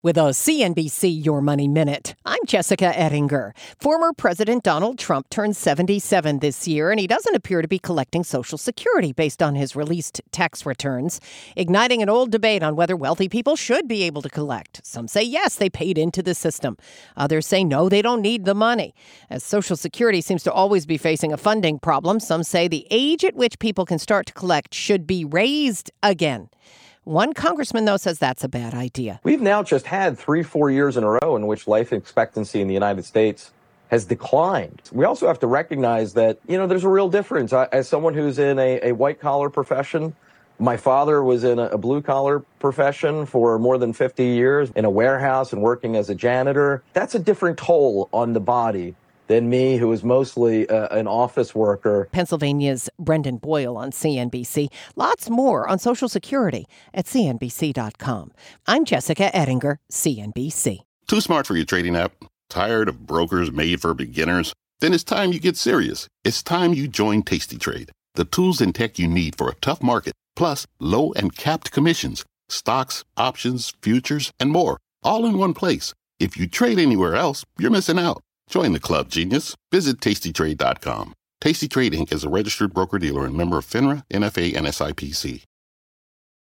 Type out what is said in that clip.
With a CNBC Your Money Minute, I'm Jessica Ettinger. Former President Donald Trump turned 77 this year, and he doesn't appear to be collecting Social Security based on his released tax returns, igniting an old debate on whether wealthy people should be able to collect. Some say yes, they paid into the system. Others say no, they don't need the money. As Social Security seems to always be facing a funding problem, some say the age at which people can start to collect should be raised again. One congressman, though, says that's a bad idea. We've now just had three, four years in a row in which life expectancy in the United States has declined. We also have to recognize that, you know, there's a real difference. I, as someone who's in a, a white collar profession, my father was in a, a blue collar profession for more than 50 years in a warehouse and working as a janitor. That's a different toll on the body than me, who was mostly uh, an office worker. Pennsylvania's Brendan Boyle on CNBC. Lots more on Social Security at CNBC.com. I'm Jessica Ettinger, CNBC. Too smart for your trading app? Tired of brokers made for beginners? Then it's time you get serious. It's time you join Tasty Trade, the tools and tech you need for a tough market, plus low and capped commissions, stocks, options, futures, and more, all in one place. If you trade anywhere else, you're missing out. Join the club, genius. Visit tastytrade.com. Tasty Trade Inc. is a registered broker dealer and member of FINRA, NFA, and SIPC.